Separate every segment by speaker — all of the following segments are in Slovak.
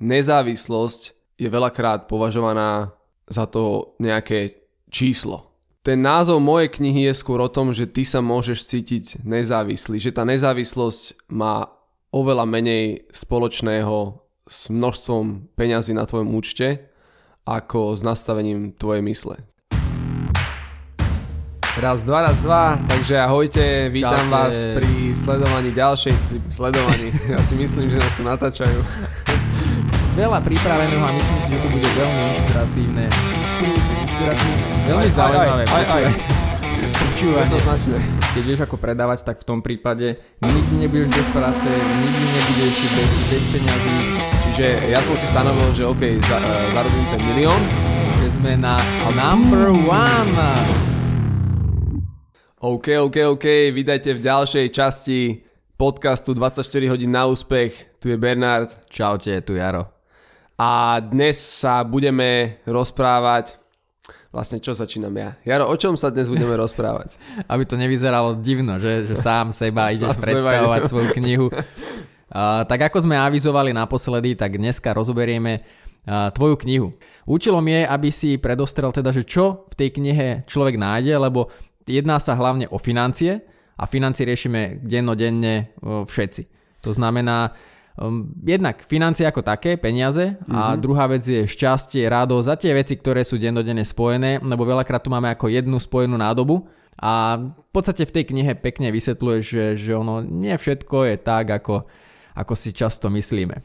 Speaker 1: nezávislosť je veľakrát považovaná za to nejaké číslo. Ten názov mojej knihy je skôr o tom, že ty sa môžeš cítiť nezávislý, že tá nezávislosť má oveľa menej spoločného s množstvom peňazí na tvojom účte ako s nastavením tvojej mysle. Raz, dva, raz, dva, takže ahojte, vítam Čaute. vás pri sledovaní ďalšej, sledovaní, ja si myslím, že nás tu natáčajú.
Speaker 2: Veľa pripraveného a myslím si, že to bude veľmi inšpiratívne. Inšpiratívne. Veľmi aj, zaujímavé. Aj, aj, aj. Počúvanie. Keď vieš ako predávať, tak v tom prípade nikdy nebudeš bez práce, nikdy nebudeš bez, bez peňazí.
Speaker 1: Čiže ja som si stanovil, že OK, za, uh, zarobím ten milión.
Speaker 2: Že sme na number one.
Speaker 1: OK, OK, OK, vítajte v ďalšej časti podcastu 24 hodín na úspech. Tu je Bernard.
Speaker 2: Čaute, tu Jaro.
Speaker 1: A dnes sa budeme rozprávať Vlastne čo začínam ja? Jaro, o čom sa dnes budeme rozprávať?
Speaker 2: Aby to nevyzeralo divno, že, že sám seba ideš sám predstavovať seba svoju knihu. Uh, tak ako sme avizovali naposledy, tak dneska rozoberieme uh, tvoju knihu. Účelom je, aby si predostrel teda, že čo v tej knihe človek nájde, lebo jedná sa hlavne o financie a financie riešime dennodenne všetci. To znamená, um, jednak financie ako také, peniaze a mm-hmm. druhá vec je šťastie, radosť a tie veci, ktoré sú dennodenne spojené, lebo veľakrát tu máme ako jednu spojenú nádobu a v podstate v tej knihe pekne vysvetľuje, že, že ono nie všetko je tak, ako, ako si často myslíme.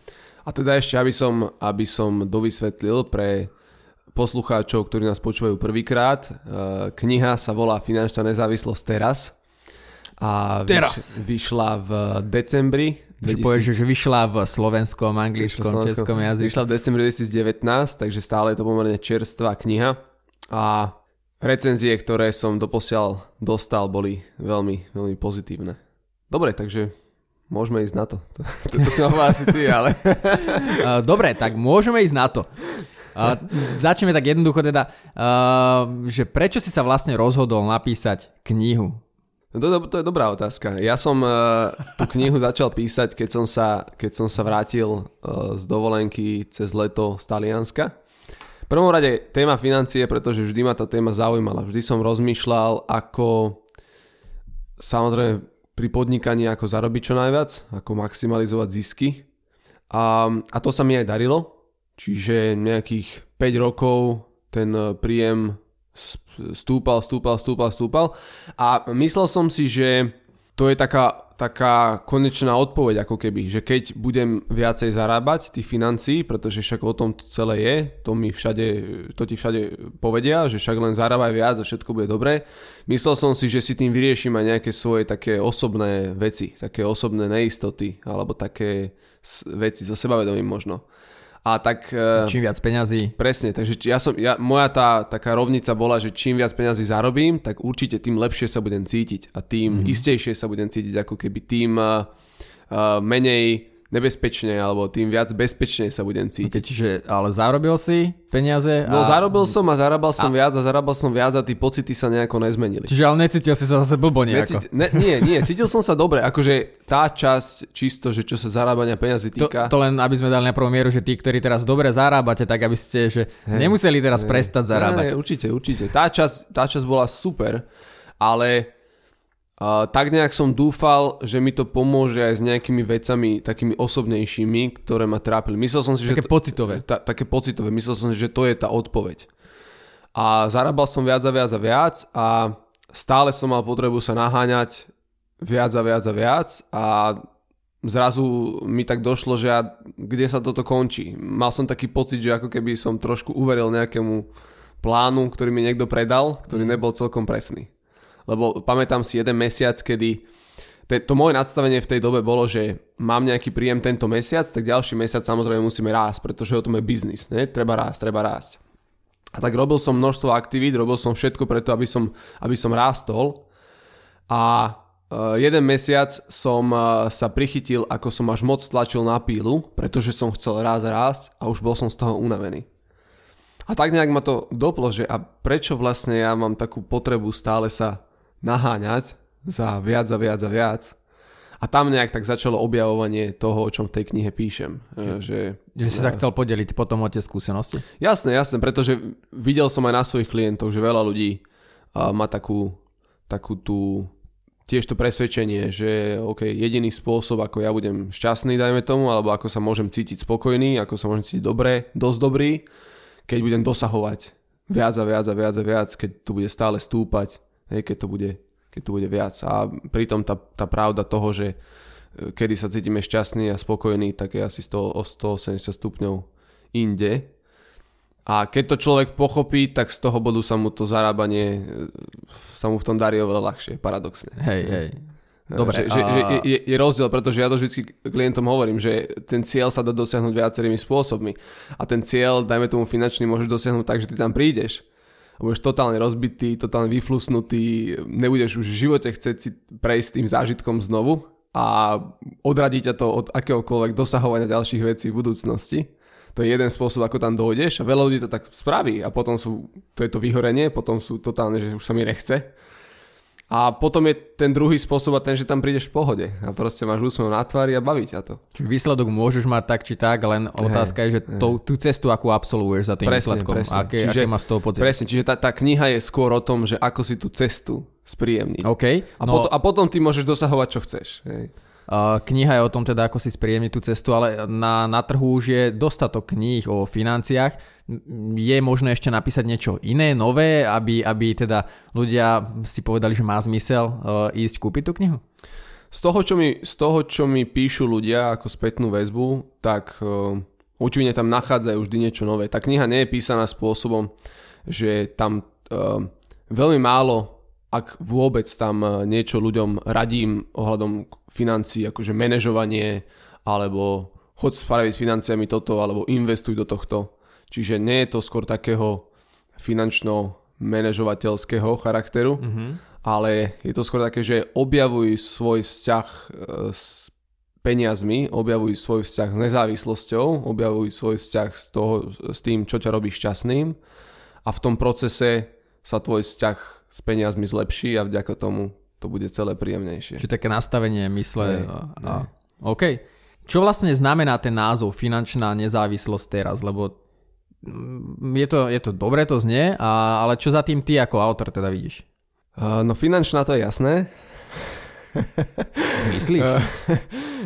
Speaker 1: A teda ešte, aby som, aby som dovysvetlil pre poslucháčov, ktorí nás počúvajú prvýkrát. E, kniha sa volá Finančná nezávislosť teraz.
Speaker 2: A teraz.
Speaker 1: vyšla v decembri.
Speaker 2: Že 2000... povieš, že vyšla v slovenskom, anglickom, slovenskom, českom jazyku.
Speaker 1: Vyšla v decembri 2019, takže stále je to pomerne čerstvá kniha. A recenzie, ktoré som doposiaľ dostal, boli veľmi, veľmi pozitívne. Dobre, takže môžeme ísť na to. To si mal asi ty, ale...
Speaker 2: Dobre, tak môžeme ísť na to. Uh, začneme tak jednoducho teda, uh, že prečo si sa vlastne rozhodol napísať knihu?
Speaker 1: No to, to je dobrá otázka. Ja som uh, tú knihu začal písať, keď som sa, keď som sa vrátil uh, z dovolenky cez leto z Talianska. V prvom rade téma financie, pretože vždy ma tá téma zaujímala. Vždy som rozmýšľal, ako samozrejme pri podnikaní, ako zarobiť čo najviac, ako maximalizovať zisky. A, a to sa mi aj darilo. Čiže nejakých 5 rokov ten eh, príjem stúpal, stúpal, stúpal, stúpal a myslel som si, že to je taká, taká konečná odpoveď ako keby, že keď budem viacej zarábať tých financií, pretože však o tom to celé je, to mi všade, to ti všade povedia, že však len zarábaj viac a všetko bude dobré. Myslel som si, že si tým vyriešim aj nejaké svoje také osobné veci, také osobné neistoty alebo také veci so sebavedomím možno. A tak...
Speaker 2: E, čím viac peňazí.
Speaker 1: Presne, takže ja som, ja, moja tá taká rovnica bola, že čím viac peňazí zarobím, tak určite tým lepšie sa budem cítiť a tým mm. istejšie sa budem cítiť, ako keby tým uh, uh, menej nebezpečne, alebo tým viac bezpečne sa budem cítiť.
Speaker 2: Okay, čiže, ale zarobil si peniaze?
Speaker 1: A... No zarobil som a zarábal som a... viac a zarábal som viac a tí pocity sa nejako nezmenili.
Speaker 2: Čiže ale necítil si sa zase blbo nejako? Necíti...
Speaker 1: Ne, nie, nie, cítil som sa dobre, akože tá časť čisto, že čo sa zarábania peniazy týka.
Speaker 2: To, to len, aby sme dali na prvú mieru, že tí, ktorí teraz dobre zarábate, tak aby ste, že hey, nemuseli teraz hey, prestať zarábať.
Speaker 1: Ne, určite, určite. Tá časť, tá časť bola super, ale Tak nejak som dúfal, že mi to pomôže aj s nejakými vecami takými osobnejšími, ktoré ma trápili. Myslel som si,
Speaker 2: také
Speaker 1: že
Speaker 2: pocitové.
Speaker 1: Ta, také pocitové. Myslel som si, že to je tá odpoveď. A zarábal som viac a viac a viac a stále som mal potrebu sa naháňať viac a viac a viac a zrazu mi tak došlo, že ja, kde sa toto končí. Mal som taký pocit, že ako keby som trošku uveril nejakému plánu, ktorý mi niekto predal, ktorý nebol celkom presný lebo pamätám si jeden mesiac, kedy to moje nadstavenie v tej dobe bolo, že mám nejaký príjem tento mesiac, tak ďalší mesiac samozrejme musíme rásť, pretože o tom je biznis, ne? treba rásť, treba rásť. A tak robil som množstvo aktivít, robil som všetko preto, aby som, aby som rástol a uh, jeden mesiac som uh, sa prichytil, ako som až moc tlačil na pílu, pretože som chcel rásť rásť a už bol som z toho unavený. A tak nejak ma to doplo, že a prečo vlastne ja mám takú potrebu stále sa naháňať za viac a viac a viac. A tam nejak tak začalo objavovanie toho, o čom v tej knihe píšem. Čiže, že,
Speaker 2: že si sa chcel podeliť potom o tie skúsenosti?
Speaker 1: Jasné, jasné, pretože videl som aj na svojich klientoch, že veľa ľudí uh, má takú, takú tú tiež to presvedčenie, že OK, jediný spôsob, ako ja budem šťastný, dajme tomu, alebo ako sa môžem cítiť spokojný, ako sa môžem cítiť dobre, dosť dobrý, keď budem dosahovať viac a viac a viac a viac, keď to bude stále stúpať, hej, keď, to bude, keď to bude viac. A pritom tá, tá pravda toho, že e, kedy sa cítime šťastný a spokojný, tak je asi 100, o 180 stupňov inde. A keď to človek pochopí, tak z toho bodu sa mu to zarábanie e, sa mu v tom darí oveľa ľahšie, paradoxne.
Speaker 2: Hej, hej.
Speaker 1: Dobre, že, a... že, že je, je rozdiel, pretože ja to vždy klientom hovorím, že ten cieľ sa dá dosiahnuť viacerými spôsobmi. A ten cieľ, dajme tomu finančný, môžeš dosiahnuť tak, že ty tam prídeš budeš totálne rozbitý, totálne vyflusnutý, nebudeš už v živote chcieť si prejsť tým zážitkom znovu a odradí ťa to od akéhokoľvek dosahovania ďalších vecí v budúcnosti. To je jeden spôsob, ako tam dojdeš a veľa ľudí to tak spraví a potom sú, to je to vyhorenie, potom sú totálne, že už sa mi nechce a potom je ten druhý spôsob a ten, že tam prídeš v pohode a proste máš úsmev na tvári a baví ťa to.
Speaker 2: Čiže výsledok môžeš mať tak či tak, len otázka je, že tú, tú cestu, akú absolvuješ za tým presne, výsledkom. Presne. Aké, čiže, aké má z toho pocit?
Speaker 1: Presne, čiže tá, tá kniha je skôr o tom, že ako si tú cestu spríjemniť.
Speaker 2: Okay,
Speaker 1: a, no... potom, a potom ty môžeš dosahovať, čo chceš. Hej.
Speaker 2: Kniha je o tom teda, ako si spríjemniť tú cestu, ale na, na trhu už je dostatok kníh o financiách je možné ešte napísať niečo iné, nové, aby, aby teda ľudia si povedali, že má zmysel uh, ísť kúpiť tú knihu?
Speaker 1: Z toho, čo mi, z toho, čo mi píšu ľudia ako spätnú väzbu, tak uh, určite tam nachádzajú vždy niečo nové. Tá kniha nie je písaná spôsobom, že tam uh, veľmi málo, ak vôbec tam uh, niečo ľuďom radím ohľadom financií, akože manažovanie, alebo chod spraviť s financiami toto, alebo investuj do tohto Čiže nie je to skôr takého finančno-manažovateľského charakteru, mm-hmm. ale je to skôr také, že objavuj svoj vzťah e, s peniazmi, objavuj svoj vzťah s nezávislosťou, objavuj svoj vzťah s, toho, s tým, čo ťa robí šťastným a v tom procese sa tvoj vzťah s peniazmi zlepší a vďaka tomu to bude celé príjemnejšie.
Speaker 2: Čiže také nastavenie mysle. Nej, a, a, OK. Čo vlastne znamená ten názov finančná nezávislosť teraz? Lebo Mm, je to, je to dobre, to znie, a, ale čo za tým ty ako autor teda vidíš?
Speaker 1: Uh, no finančná to je jasné.
Speaker 2: Myslíš? Uh,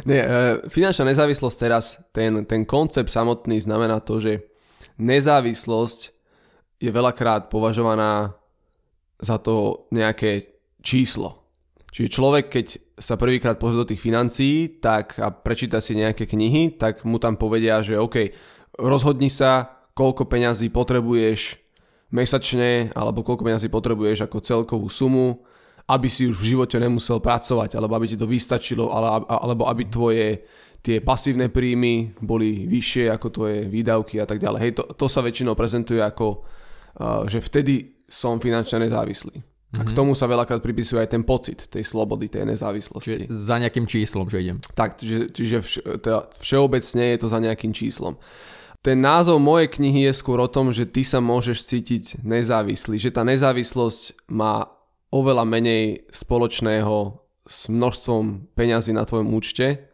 Speaker 1: nie, uh, finančná nezávislosť teraz, ten, ten koncept samotný znamená to, že nezávislosť je veľakrát považovaná za to nejaké číslo. Čiže človek, keď sa prvýkrát pozrie do tých financií tak a prečíta si nejaké knihy, tak mu tam povedia, že OK, rozhodni sa, koľko peňazí potrebuješ mesačne alebo koľko peňazí potrebuješ ako celkovú sumu, aby si už v živote nemusel pracovať, alebo aby ti to vystačilo, alebo aby tvoje tie pasívne príjmy boli vyššie ako tvoje výdavky a tak ďalej. Hej, to, to sa väčšinou prezentuje ako, že vtedy som finančne nezávislý. Mm-hmm. A k mhm. tomu sa veľakrát pripisuje aj ten pocit tej slobody, tej nezávislosti.
Speaker 2: Čiže za nejakým číslom, že idem.
Speaker 1: Tak, čiže, čiže vš, teda všeobecne je to za nejakým číslom. Ten názov mojej knihy je skôr o tom, že ty sa môžeš cítiť nezávislý, že tá nezávislosť má oveľa menej spoločného s množstvom peňazí na tvojom účte,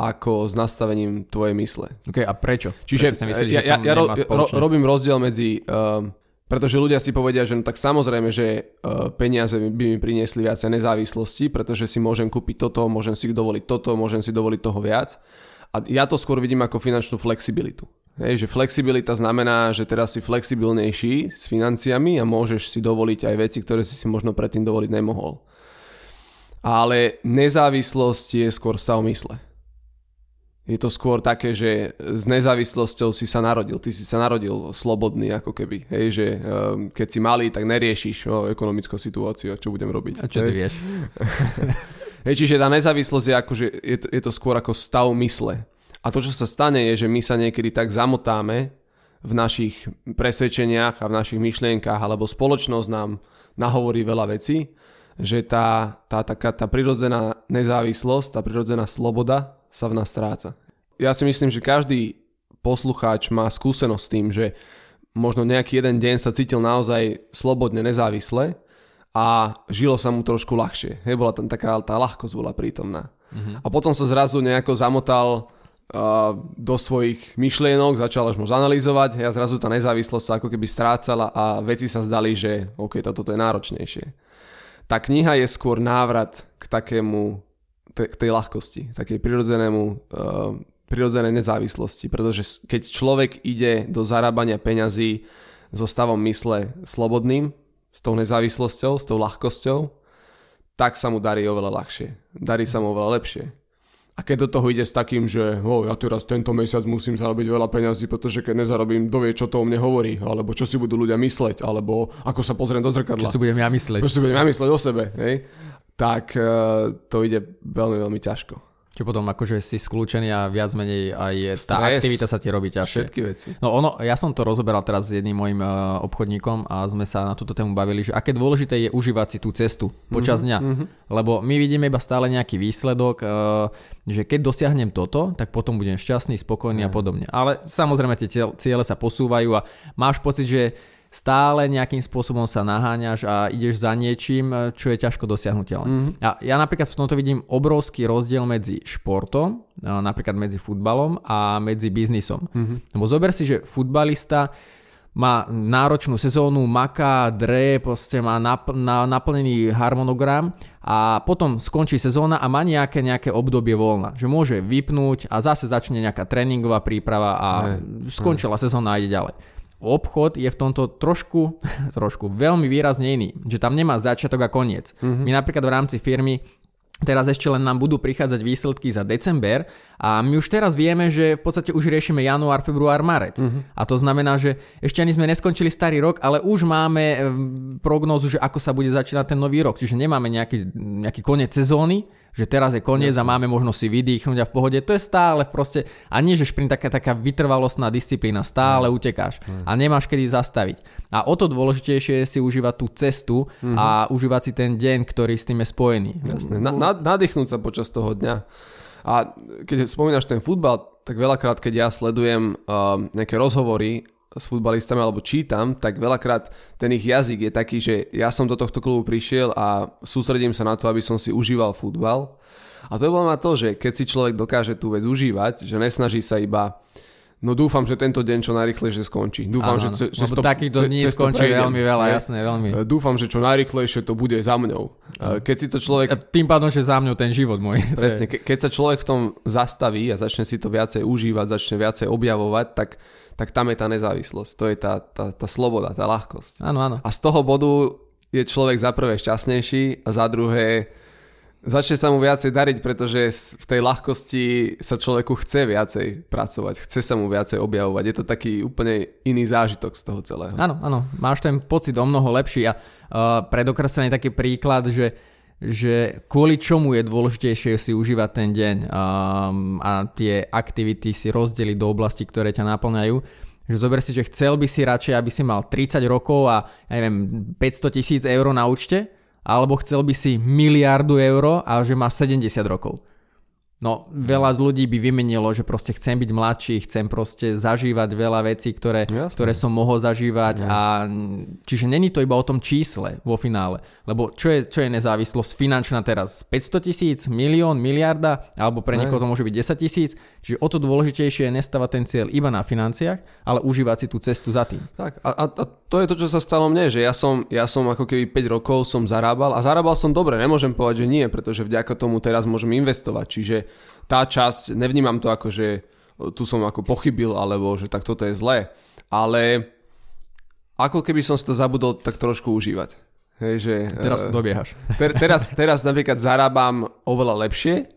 Speaker 1: ako s nastavením tvojej mysle.
Speaker 2: Ok, a prečo?
Speaker 1: Čiže
Speaker 2: prečo myslíš,
Speaker 1: ja, ja, ja ro, ro, robím rozdiel medzi... Uh, pretože ľudia si povedia, že no tak samozrejme, že uh, peniaze by mi priniesli viacej nezávislosti, pretože si môžem kúpiť toto, môžem si dovoliť toto, môžem si dovoliť toho viac. A ja to skôr vidím ako finančnú flexibilitu. Hej, že flexibilita znamená, že teraz si flexibilnejší s financiami a môžeš si dovoliť aj veci, ktoré si si možno predtým dovoliť nemohol. Ale nezávislosť je skôr stav mysle. Je to skôr také, že s nezávislosťou si sa narodil. Ty si sa narodil slobodný ako keby. Hej, že um, keď si malý, tak neriešiš o ekonomickú situáciu a čo budem robiť.
Speaker 2: A čo hej? ty vieš?
Speaker 1: hej, čiže tá nezávislosť je, akože, je, to, je to skôr ako stav mysle. A to, čo sa stane, je, že my sa niekedy tak zamotáme v našich presvedčeniach a v našich myšlienkách, alebo spoločnosť nám nahovorí veľa vecí, že tá, tá, taká, tá prirodzená nezávislosť, tá prirodzená sloboda sa v nás stráca. Ja si myslím, že každý poslucháč má skúsenosť s tým, že možno nejaký jeden deň sa cítil naozaj slobodne, nezávisle a žilo sa mu trošku ľahšie. Hej, bola tam taká tá ľahkosť bola prítomná. a potom sa zrazu nejako zamotal uh, do svojich myšlienok, začal až možno analyzovať a zrazu tá nezávislosť sa ako keby strácala a veci sa zdali, že OK, toto je náročnejšie. Tá kniha je skôr návrat k takému, k tej ľahkosti, takej prirodzenému, uh, prirodzenej nezávislosti, pretože keď človek ide do zarábania peňazí so stavom mysle slobodným, s tou nezávislosťou, s tou ľahkosťou, tak sa mu darí oveľa ľahšie. Darí sa mu oveľa lepšie. A keď do toho ide s takým, že oh, ja teraz tento mesiac musím zarobiť veľa peňazí, pretože keď nezarobím, dovie, čo to o mne hovorí, alebo čo si budú ľudia mysleť, alebo ako sa pozriem do zrkadla.
Speaker 2: Čo si budem ja mysleť.
Speaker 1: Čo si budem ja mysleť o sebe, hej? Tak uh, to ide veľmi, veľmi ťažko.
Speaker 2: Čo potom akože si skľúčený a viac menej aj Stres, tá aktivita sa ti robí ťažšie.
Speaker 1: Všetky veci.
Speaker 2: No ono, ja som to rozoberal teraz s jedným mojim uh, obchodníkom a sme sa na túto tému bavili, že aké dôležité je užívať si tú cestu počas mm-hmm, dňa. Mm-hmm. Lebo my vidíme iba stále nejaký výsledok, uh, že keď dosiahnem toto, tak potom budem šťastný, spokojný mm. a podobne. Ale samozrejme tie ciele sa posúvajú a máš pocit, že stále nejakým spôsobom sa naháňaš a ideš za niečím, čo je ťažko dosiahnutelné. Mm-hmm. A ja napríklad v tomto vidím obrovský rozdiel medzi športom, napríklad medzi futbalom a medzi biznisom. Mm-hmm. Lebo zober si, že futbalista má náročnú sezónu, maká, dre, proste má napl- na, naplnený harmonogram a potom skončí sezóna a má nejaké, nejaké obdobie voľna. Že môže vypnúť a zase začne nejaká tréningová príprava a ne, skončila ne. sezóna a ide ďalej obchod je v tomto trošku, trošku veľmi výrazne iný, že tam nemá začiatok a koniec. Mm-hmm. My napríklad v rámci firmy Teraz ešte len nám budú prichádzať výsledky za december a my už teraz vieme, že v podstate už riešime január, február, marec. Uh-huh. A to znamená, že ešte ani sme neskončili starý rok, ale už máme prognózu, že ako sa bude začínať ten nový rok. Čiže nemáme nejaký, nejaký koniec sezóny, že teraz je koniec Jasne. a máme možnosť si vydýchnuť a v pohode. To je stále proste, a nie že šprint taká, taká vytrvalostná disciplína, stále mm. utekáš mm. a nemáš kedy zastaviť. A o to dôležitejšie je si užívať tú cestu mm-hmm. a užívať si ten deň, ktorý s tým je spojený.
Speaker 1: Jasne, na, na, nadýchnúť sa počas toho dňa. A keď spomínaš ten futbal, tak veľakrát, keď ja sledujem uh, nejaké rozhovory s futbalistami alebo čítam, tak veľakrát ten ich jazyk je taký, že ja som do tohto klubu prišiel a sústredím sa na to, aby som si užíval futbal. A to je ma to, že keď si človek dokáže tú vec užívať, že nesnaží sa iba No dúfam, že tento deň čo najrychlejšie skončí. Dúfam,
Speaker 2: ano, že, že to, takýchto dní skončí veľmi veľa, jasné, veľmi.
Speaker 1: E, dúfam, že čo najrychlejšie to bude za mňou. E, keď si to človek...
Speaker 2: A tým pádom, že za mňou ten život môj.
Speaker 1: Presne, ke, keď sa človek v tom zastaví a začne si to viacej užívať, začne viacej objavovať, tak tak tam je tá nezávislosť, to je tá, tá, tá sloboda, tá ľahkosť.
Speaker 2: Áno, áno.
Speaker 1: A z toho bodu je človek za prvé šťastnejší a za druhé začne sa mu viacej dariť, pretože v tej ľahkosti sa človeku chce viacej pracovať, chce sa mu viacej objavovať. Je to taký úplne iný zážitok z toho celého.
Speaker 2: Áno, áno, máš ten pocit o mnoho lepší a uh, predokreslený taký príklad, že že kvôli čomu je dôležitejšie si užívať ten deň um, a tie aktivity si rozdeliť do oblasti, ktoré ťa naplňajú. Že zober si, že chcel by si radšej, aby si mal 30 rokov a ja neviem, 500 tisíc eur na účte, alebo chcel by si miliardu eur a že má 70 rokov. No, veľa ľudí by vymenilo, že proste chcem byť mladší, chcem proste zažívať veľa vecí, ktoré, ktoré som mohol zažívať ja. a čiže není to iba o tom čísle vo finále, lebo čo je, čo je nezávislosť finančná teraz? 500 tisíc, milión, miliarda, alebo pre niekoho to môže byť 10 tisíc, čiže o to dôležitejšie je nestávať ten cieľ iba na financiách, ale užívať si tú cestu za tým.
Speaker 1: Tak a, a, a to je to, čo sa stalo mne, že ja som, ja som ako keby 5 rokov som zarábal a zarábal som dobre, nemôžem povedať, že nie, pretože vďaka tomu teraz môžem investovať, čiže tá časť, nevnímam to ako, že tu som ako pochybil, alebo že tak toto je zlé, ale ako keby som si to zabudol tak trošku užívať. Hej, že,
Speaker 2: teraz to dobiehaš.
Speaker 1: Ter, teraz, teraz napríklad zarábam oveľa lepšie,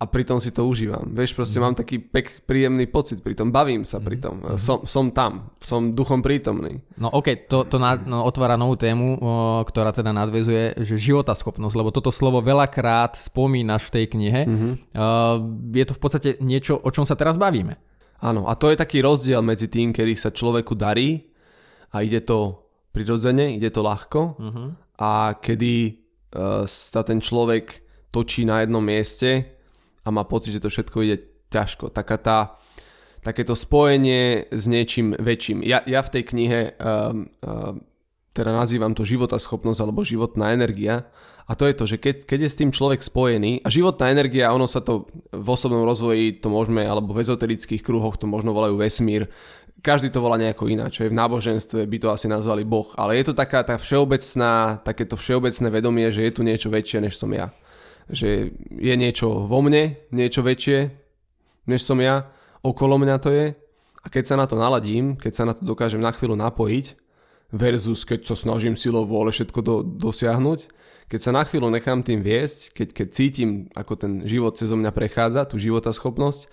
Speaker 1: a pritom si to užívam. Vieš, proste mm. mám taký pek, príjemný pocit pri tom, bavím sa pri tom, mm. som, som tam, som duchom prítomný.
Speaker 2: No ok, to, to na, no, otvára novú tému, o, ktorá teda nadvezuje, že schopnosť, lebo toto slovo veľakrát spomínaš v tej knihe. Mm-hmm. Uh, je to v podstate niečo, o čom sa teraz bavíme.
Speaker 1: Áno, a to je taký rozdiel medzi tým, kedy sa človeku darí a ide to prirodzene, ide to ľahko mm-hmm. a kedy uh, sa ten človek točí na jednom mieste a má pocit, že to všetko ide ťažko. Taká tá, takéto spojenie s niečím väčším. Ja, ja v tej knihe um, um, teda nazývam to životaschopnosť alebo životná energia. A to je to, že keď, keď je s tým človek spojený, a životná energia, ono sa to v osobnom rozvoji, to môžeme, alebo v ezoterických kruhoch to možno volajú vesmír, každý to volá nejako ináč, v náboženstve, by to asi nazvali Boh, ale je to taká tá všeobecná, takéto všeobecné vedomie, že je tu niečo väčšie, než som ja. Že je niečo vo mne, niečo väčšie, než som ja, okolo mňa to je a keď sa na to naladím, keď sa na to dokážem na chvíľu napojiť, versus keď sa snažím silou vôle všetko do, dosiahnuť, keď sa na chvíľu nechám tým viesť, keď, keď cítim, ako ten život cez mňa prechádza, tú životaschopnosť,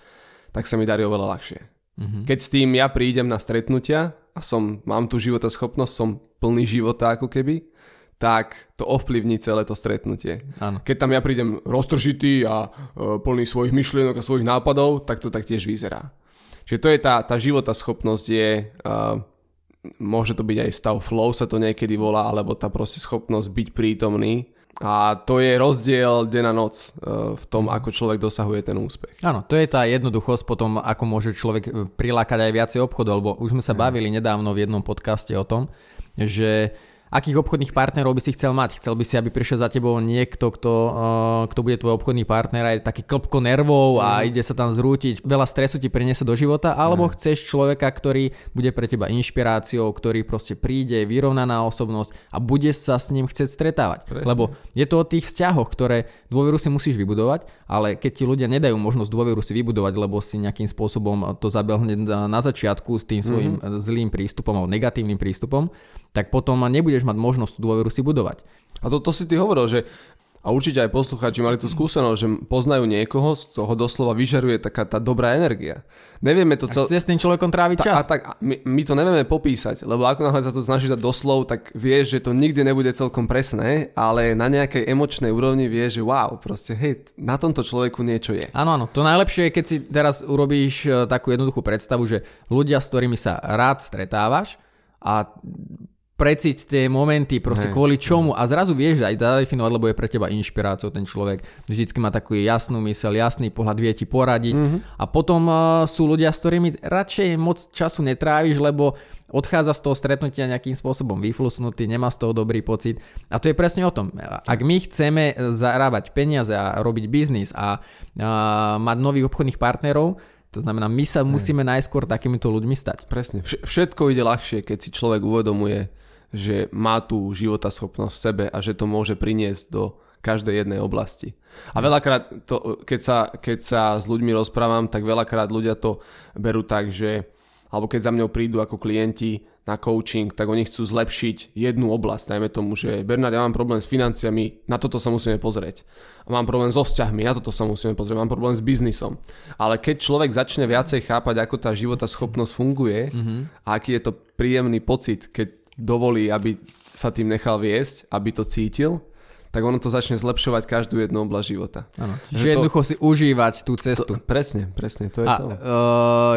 Speaker 1: tak sa mi darí oveľa ľahšie. Mm-hmm. Keď s tým ja prídem na stretnutia a som, mám tú životaschopnosť, som plný života ako keby, tak to ovplyvní celé to stretnutie.
Speaker 2: Áno.
Speaker 1: Keď tam ja prídem roztržitý a e, plný svojich myšlienok a svojich nápadov, tak to tak tiež vyzerá. Čiže to je tá, tá života schopnosť je, uh, môže to byť aj stav flow sa to niekedy volá, alebo tá proste schopnosť byť prítomný. A to je rozdiel deň a noc uh, v tom, ako človek dosahuje ten úspech.
Speaker 2: Áno, to je tá jednoduchosť potom, ako môže človek e, prilákať aj viacej obchodov, lebo už sme sa bavili nedávno v jednom podcaste o tom, že akých obchodných partnerov by si chcel mať? Chcel by si, aby prišiel za tebou niekto, kto, uh, kto bude tvoj obchodný partner a je taký klopko nervov a mm. ide sa tam zrútiť, veľa stresu ti priniesie do života, alebo mm. chceš človeka, ktorý bude pre teba inšpiráciou, ktorý proste príde, vyrovnaná osobnosť a bude sa s ním chcieť stretávať. Presne. Lebo je to o tých vzťahoch, ktoré dôveru si musíš vybudovať, ale keď ti ľudia nedajú možnosť dôveru si vybudovať, lebo si nejakým spôsobom to zabel hneď na začiatku s tým svojim mm-hmm. zlým prístupom alebo negatívnym prístupom, tak potom nebudeš mať možnosť tú dôveru si budovať.
Speaker 1: A to, to si ty hovoril, že a určite aj poslucháči mali tú skúsenosť, že poznajú niekoho, z toho doslova vyžaruje taká tá dobrá energia. Nevieme to
Speaker 2: cel... Chce s tým človekom tráviť čas.
Speaker 1: A tak a my, my to nevieme popísať, lebo ako náhle sa to snažíš dať doslov, tak vieš, že to nikdy nebude celkom presné, ale na nejakej emočnej úrovni vieš, že wow, proste hej, na tomto človeku niečo je.
Speaker 2: Áno, áno, to najlepšie je, keď si teraz urobíš e, takú jednoduchú predstavu, že ľudia, s ktorými sa rád stretávaš a preciť tie momenty, proste hey. kvôli čomu a zrazu vieš aj zadefinovať, lebo je pre teba inšpiráciou ten človek. Vždycky má takú jasnú mysel, jasný pohľad, vie ti poradiť mm-hmm. a potom uh, sú ľudia, s ktorými radšej moc času netráviš, lebo odchádza z toho stretnutia nejakým spôsobom vyflusnutý, nemá z toho dobrý pocit. A to je presne o tom. Ak my chceme zarábať peniaze a robiť biznis a, a mať nových obchodných partnerov, to znamená, my sa musíme najskôr takýmito ľuďmi stať.
Speaker 1: Presne. Všetko ide ľahšie, keď si človek uvedomuje, že má tú životaschopnosť v sebe a že to môže priniesť do každej jednej oblasti. A veľakrát, to, keď, sa, keď sa s ľuďmi rozprávam, tak veľakrát ľudia to berú tak, že alebo keď za mňou prídu ako klienti na coaching, tak oni chcú zlepšiť jednu oblasť. Dajme tomu, že Bernard, ja mám problém s financiami, na toto sa musíme pozrieť. Mám problém so vzťahmi, na toto sa musíme pozrieť. Mám problém s biznisom. Ale keď človek začne viacej chápať, ako tá života schopnosť funguje mm-hmm. a aký je to príjemný pocit, keď dovolí, aby sa tým nechal viesť, aby to cítil, tak ono to začne zlepšovať každú jednu oblasť života.
Speaker 2: Ano. Že, že jednoducho si užívať tú cestu.
Speaker 1: To, presne, presne, to je
Speaker 2: a,
Speaker 1: to.
Speaker 2: Uh,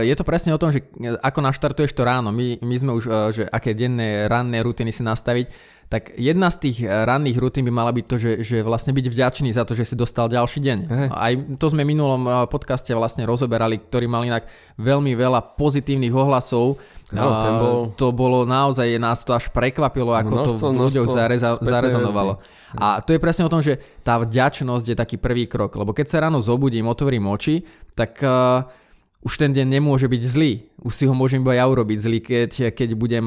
Speaker 2: je to presne o tom, že ako naštartuješ to ráno. My, my sme už, uh, že aké denné, ranné rutiny si nastaviť, tak jedna z tých ranných rutín by mala byť to, že, že vlastne byť vďačný za to, že si dostal ďalší deň. Hey. Aj to sme v minulom podcaste vlastne rozoberali, ktorý mal inak veľmi veľa pozitívnych ohlasov No, ten bol... To bolo naozaj, nás to až prekvapilo, ako množstvo, to v ľuďoch zareza, zarezonovalo. A to je presne o tom, že tá vďačnosť je taký prvý krok, lebo keď sa ráno zobudím, otvorím oči, tak uh, už ten deň nemôže byť zlý. Už si ho môžem iba ja urobiť zlý, keď, keď budem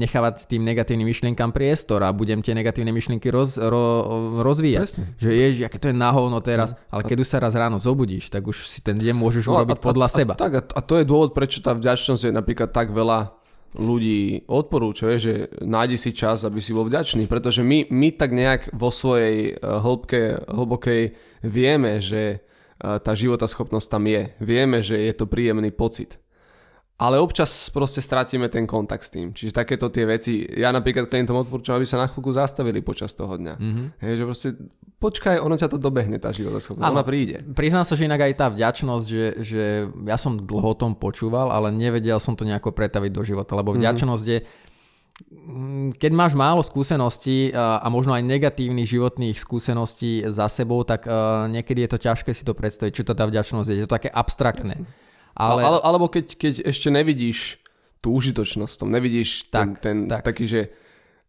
Speaker 2: nechávať tým negatívnym myšlienkam priestor a budem tie negatívne myšlienky roz, ro, rozvíjať. Presne. Že ježi, aké to je nahovno teraz. No. Ale keď už sa raz ráno zobudíš, tak už si ten deň môžeš no, urobiť a, podľa
Speaker 1: a,
Speaker 2: seba.
Speaker 1: A, tak, a, a to je dôvod, prečo tá vďačnosť je napríklad tak veľa ľudí odporúčuje, že nájdi si čas, aby si bol vďačný, pretože my, my tak nejak vo svojej eh, hĺbke, hlbokej vieme, že tá schopnosť tam je. Vieme, že je to príjemný pocit. Ale občas proste stratíme ten kontakt s tým. Čiže takéto tie veci, ja napríklad klientom odporúčam, aby sa na chvíľku zastavili počas toho dňa. Mm-hmm. Hej, že proste počkaj, ono ťa to dobehne, tá životaschopnosť. Ona príde.
Speaker 2: Priznám sa, že inak aj tá vďačnosť, že, že ja som dlho o tom počúval, ale nevedel som to nejako pretaviť do života, lebo mhm. vďačnosť mm-hmm. je keď máš málo skúseností a možno aj negatívnych životných skúseností za sebou, tak niekedy je to ťažké si to predstaviť, čo to tá vďačnosť je. Je to také abstraktné.
Speaker 1: Ale... Ale, alebo keď, keď ešte nevidíš tú užitočnosť tom, nevidíš tak, ten, ten tak. taký, že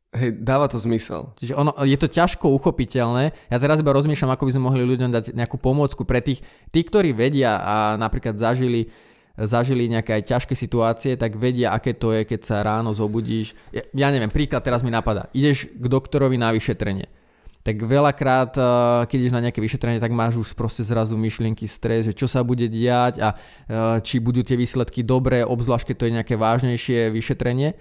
Speaker 1: Hej, dáva to zmysel.
Speaker 2: Čiže ono, je to ťažko uchopiteľné. Ja teraz iba rozmýšľam, ako by sme mohli ľuďom dať nejakú pomôcku pre tých, tí, ktorí vedia a napríklad zažili zažili nejaké aj ťažké situácie, tak vedia, aké to je, keď sa ráno zobudíš. Ja, ja neviem, príklad teraz mi napadá. Ideš k doktorovi na vyšetrenie. Tak veľakrát, eh, keď ideš na nejaké vyšetrenie, tak máš už proste zrazu myšlienky, stres, že čo sa bude diať a eh, či budú tie výsledky dobré, obzvlášť keď to je nejaké vážnejšie vyšetrenie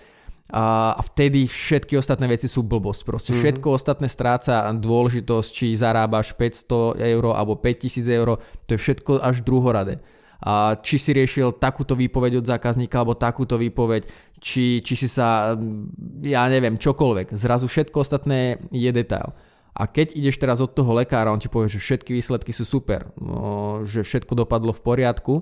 Speaker 2: a vtedy všetky ostatné veci sú blbosť. Proste mm-hmm. všetko ostatné stráca dôležitosť, či zarábaš 500 eur alebo 5000 eur, to je všetko až druhoradé. Či si riešil takúto výpoveď od zákazníka alebo takúto výpoveď, či, či si sa, ja neviem, čokoľvek. Zrazu všetko ostatné je detail. A keď ideš teraz od toho lekára, on ti povie, že všetky výsledky sú super, že všetko dopadlo v poriadku,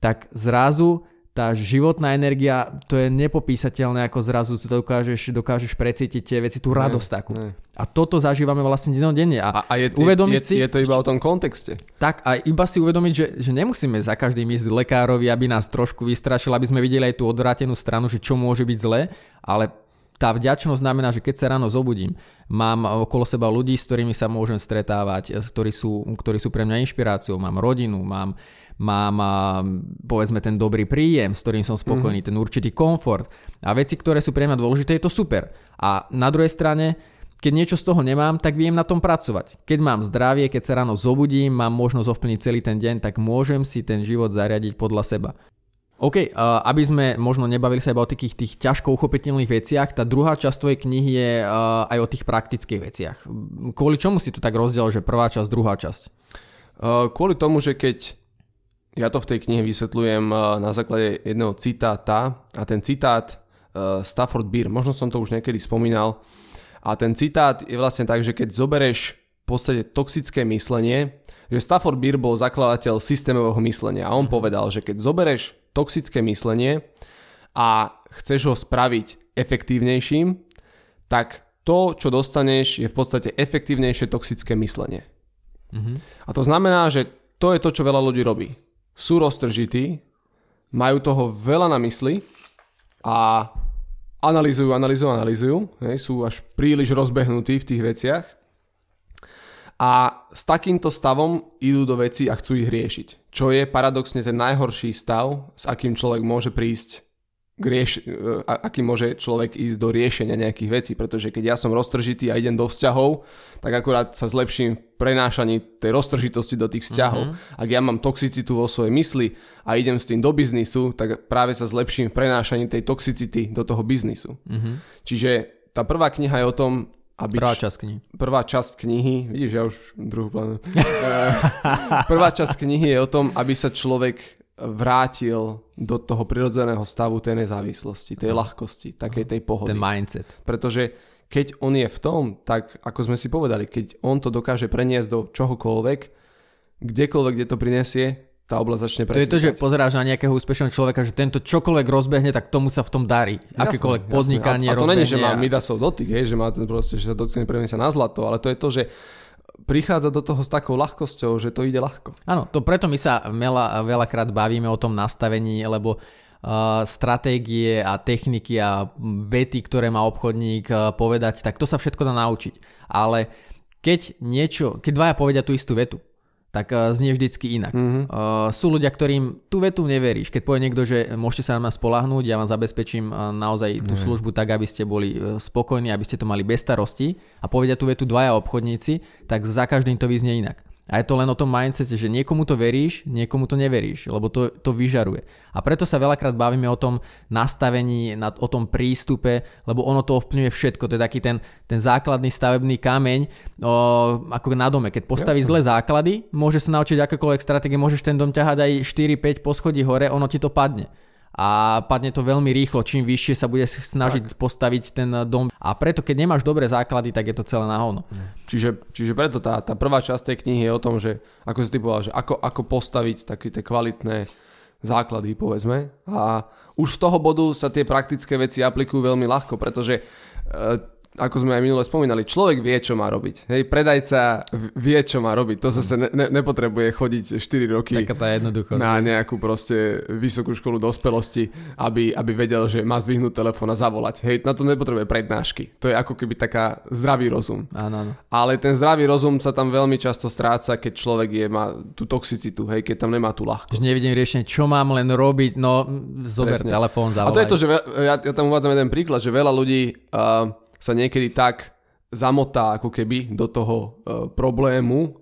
Speaker 2: tak zrazu tá životná energia, to je nepopísateľné, ako zrazu dokážeš, dokážeš precítiť tie veci, tú radosť takú. Ne. A toto zažívame vlastne dennodenne.
Speaker 1: A, a, a je, uvedomiť je, si, je to iba o tom kontexte.
Speaker 2: Tak a iba si uvedomiť, že, že nemusíme za každým ísť lekárovi, aby nás trošku vystrašil, aby sme videli aj tú odvrátenú stranu, že čo môže byť zle, ale tá vďačnosť znamená, že keď sa ráno zobudím, mám okolo seba ľudí, s ktorými sa môžem stretávať, ktorí sú, ktorí sú pre mňa inšpiráciou, mám rodinu, mám mám povedzme ten dobrý príjem, s ktorým som spokojný, mm-hmm. ten určitý komfort a veci, ktoré sú pre mňa dôležité, je to super. A na druhej strane, keď niečo z toho nemám, tak viem na tom pracovať. Keď mám zdravie, keď sa ráno zobudím, mám možnosť ovplniť celý ten deň, tak môžem si ten život zariadiť podľa seba. OK, aby sme možno nebavili sa iba o takých tých ťažko uchopiteľných veciach, tá druhá časť tvojej knihy je aj o tých praktických veciach. Kvôli čomu si to tak rozdiel, že prvá časť, druhá časť?
Speaker 1: Kvôli tomu, že keď ja to v tej knihe vysvetľujem eh, na základe jedného citáta a ten citát eh, Stafford Beer, možno som to už niekedy spomínal, a ten citát je vlastne tak, že keď zobereš v podstate toxické myslenie, že Stafford Beer bol zakladateľ systémového myslenia a on mhm. povedal, že keď zobereš toxické myslenie a chceš ho spraviť efektívnejším, tak to, čo dostaneš, je v podstate efektívnejšie toxické myslenie. Mm-hmm. A to znamená, že to je to, čo veľa ľudí robí sú roztržití, majú toho veľa na mysli a analizujú, analizujú, analizujú, hej, sú až príliš rozbehnutí v tých veciach a s takýmto stavom idú do veci a chcú ich riešiť. Čo je paradoxne ten najhorší stav, s akým človek môže prísť k rieš- e, aký môže človek ísť do riešenia nejakých vecí, pretože keď ja som roztržitý a idem do vzťahov, tak akurát sa zlepším v prenášaní tej roztržitosti do tých vzťahov. Uh-huh. Ak ja mám toxicitu vo svojej mysli a idem s tým do biznisu, tak práve sa zlepším v prenášaní tej toxicity do toho biznisu. Uh-huh. Čiže tá prvá kniha je o tom, aby...
Speaker 2: Prvá časť knihy.
Speaker 1: Prvá časť knihy, vidíš, ja už druhú plánu. prvá časť knihy je o tom, aby sa človek vrátil do toho prirodzeného stavu tej nezávislosti, tej ľahkosti, takej tej pohody.
Speaker 2: Ten mindset.
Speaker 1: Pretože keď on je v tom, tak ako sme si povedali, keď on to dokáže preniesť do čohokoľvek, kdekoľvek, kde to prinesie, tá oblasť začne
Speaker 2: prekvítať. To je to, že pozeráš na nejakého úspešného človeka, že tento čokoľvek rozbehne, tak tomu sa v tom darí. Jasné, Akékoľvek podnikanie
Speaker 1: a, a to není, že má Midasov dotyk, hej, že má ten proste, že sa dotkne sa na zlato, ale to je to, že prichádza do toho s takou ľahkosťou, že to ide ľahko.
Speaker 2: Áno, to preto my sa veľa, veľakrát bavíme o tom nastavení, lebo uh, stratégie a techniky a vety, ktoré má obchodník uh, povedať, tak to sa všetko dá naučiť. Ale keď niečo, keď dvaja povedia tú istú vetu, tak uh, znie vždycky inak. Mm-hmm. Uh, sú ľudia, ktorým tú vetu neveríš. Keď povie niekto, že môžete sa na nás spolahnúť, ja vám zabezpečím uh, naozaj tú mm-hmm. službu tak, aby ste boli spokojní, aby ste to mali bez starosti a povedia tú vetu dvaja obchodníci, tak za každým to vyznie inak. A je to len o tom mindsete, že niekomu to veríš, niekomu to neveríš, lebo to, to vyžaruje. A preto sa veľakrát bavíme o tom nastavení, o tom prístupe, lebo ono to ovplyvňuje všetko. To je taký ten, ten základný stavebný kameň, o, ako na dome. Keď postavíš zlé základy, môžeš sa naučiť akékoľvek stratégie, môžeš ten dom ťahať aj 4-5 poschodí hore, ono ti to padne a padne to veľmi rýchlo, čím vyššie sa bude snažiť tak. postaviť ten dom. A preto, keď nemáš dobré základy, tak je to celé na hovno.
Speaker 1: Čiže, čiže preto tá, tá prvá časť tej knihy je o tom, že ako si ty povedal, že ako, ako postaviť také tie kvalitné základy, povedzme. A už z toho bodu sa tie praktické veci aplikujú veľmi ľahko, pretože e, ako sme aj minule spomínali, človek vie, čo má robiť. Hej, predajca vie, čo má robiť. To zase ne, ne, nepotrebuje chodiť 4 roky na nejakú proste vysokú školu dospelosti, aby, aby vedel, že má zvyhnúť telefón a zavolať. Hej, na to nepotrebuje prednášky. To je ako keby taká zdravý rozum.
Speaker 2: Áno, áno.
Speaker 1: Ale ten zdravý rozum sa tam veľmi často stráca, keď človek je, má tú toxicitu, hej, keď tam nemá tú ľahkosť.
Speaker 2: Že nevidím riešenie, čo mám len robiť, no zober Presne. telefón, zavolaj.
Speaker 1: A to je to, že ja, ja tam uvádzam jeden príklad, že veľa ľudí uh, sa niekedy tak zamotá ako keby do toho e, problému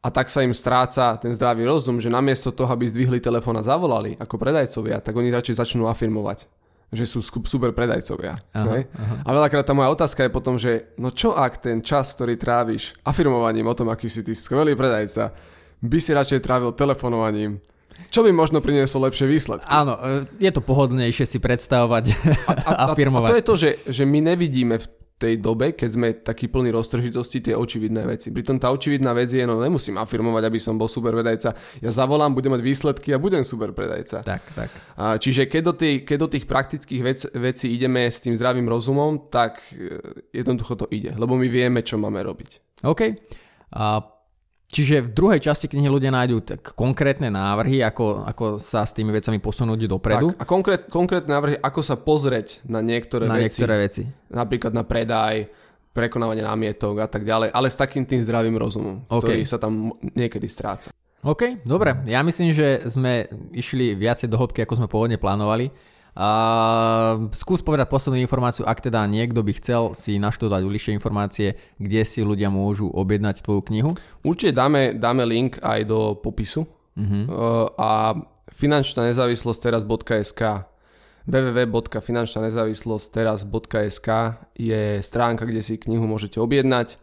Speaker 1: a tak sa im stráca ten zdravý rozum, že namiesto toho, aby zdvihli telefón a zavolali ako predajcovia, tak oni radšej začnú afirmovať, že sú super predajcovia. Aha, aha. A veľakrát tá moja otázka je potom, že no čo ak ten čas, ktorý tráviš afirmovaním o tom, aký si ty skvelý predajca, by si radšej trávil telefonovaním čo by možno prinieslo lepšie výsledky.
Speaker 2: Áno, e, je to pohodlnejšie si predstavovať a, a, a, firmovať.
Speaker 1: A to je to, že, že my nevidíme v tej dobe, keď sme takí plní roztržitosti, tie očividné veci. Pritom tá očividná vec je, no nemusím afirmovať, aby som bol super predajca. Ja zavolám, budem mať výsledky a budem super predajca.
Speaker 2: Tak, tak.
Speaker 1: A, čiže keď do, tých, keď do tých praktických vec, vecí ideme s tým zdravým rozumom, tak e, jednoducho to ide, lebo my vieme, čo máme robiť.
Speaker 2: OK. A Čiže v druhej časti knihy ľudia nájdú tak konkrétne návrhy, ako, ako sa s tými vecami posunúť dopredu.
Speaker 1: Tak, a konkrét, konkrétne návrhy, ako sa pozrieť na niektoré
Speaker 2: na
Speaker 1: veci.
Speaker 2: niektoré veci.
Speaker 1: Napríklad na predaj, prekonávanie námietok a tak ďalej, ale s takým tým zdravým rozumom, okay. ktorý sa tam niekedy stráca.
Speaker 2: OK, dobre. Ja myslím, že sme išli viacej do hĺbky, ako sme pôvodne plánovali. A skús povedať poslednú informáciu, ak teda niekto by chcel si naštudovať bližšie informácie, kde si ľudia môžu objednať tvoju knihu.
Speaker 1: Určite dáme, dáme link aj do popisu. Uh-huh. A finančná nezávislosť teraz.sk www.finančná teraz.sk je stránka, kde si knihu môžete objednať,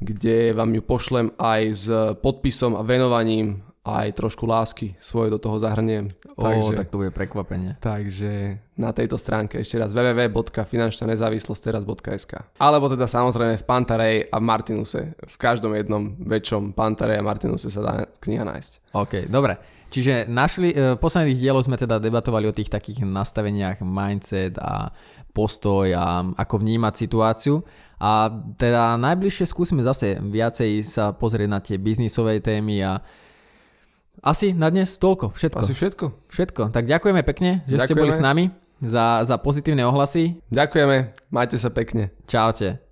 Speaker 1: kde vám ju pošlem aj s podpisom a venovaním aj trošku lásky svoje do toho zahrniem.
Speaker 2: O, takže, tak to bude prekvapenie.
Speaker 1: Takže na tejto stránke ešte raz www.finančnanezávislosť.sk Alebo teda samozrejme v Pantarej a v Martinuse. V každom jednom väčšom Pantarej a Martinuse sa dá kniha nájsť.
Speaker 2: OK, dobre. Čiže našli, e, v posledných dieloch sme teda debatovali o tých takých nastaveniach mindset a postoj a ako vnímať situáciu. A teda najbližšie skúsime zase viacej sa pozrieť na tie biznisové témy a asi na dnes toľko, všetko.
Speaker 1: Asi všetko.
Speaker 2: Všetko. Tak ďakujeme pekne, že ďakujeme. ste boli s nami za, za pozitívne ohlasy.
Speaker 1: Ďakujeme, majte sa pekne.
Speaker 2: Čaute.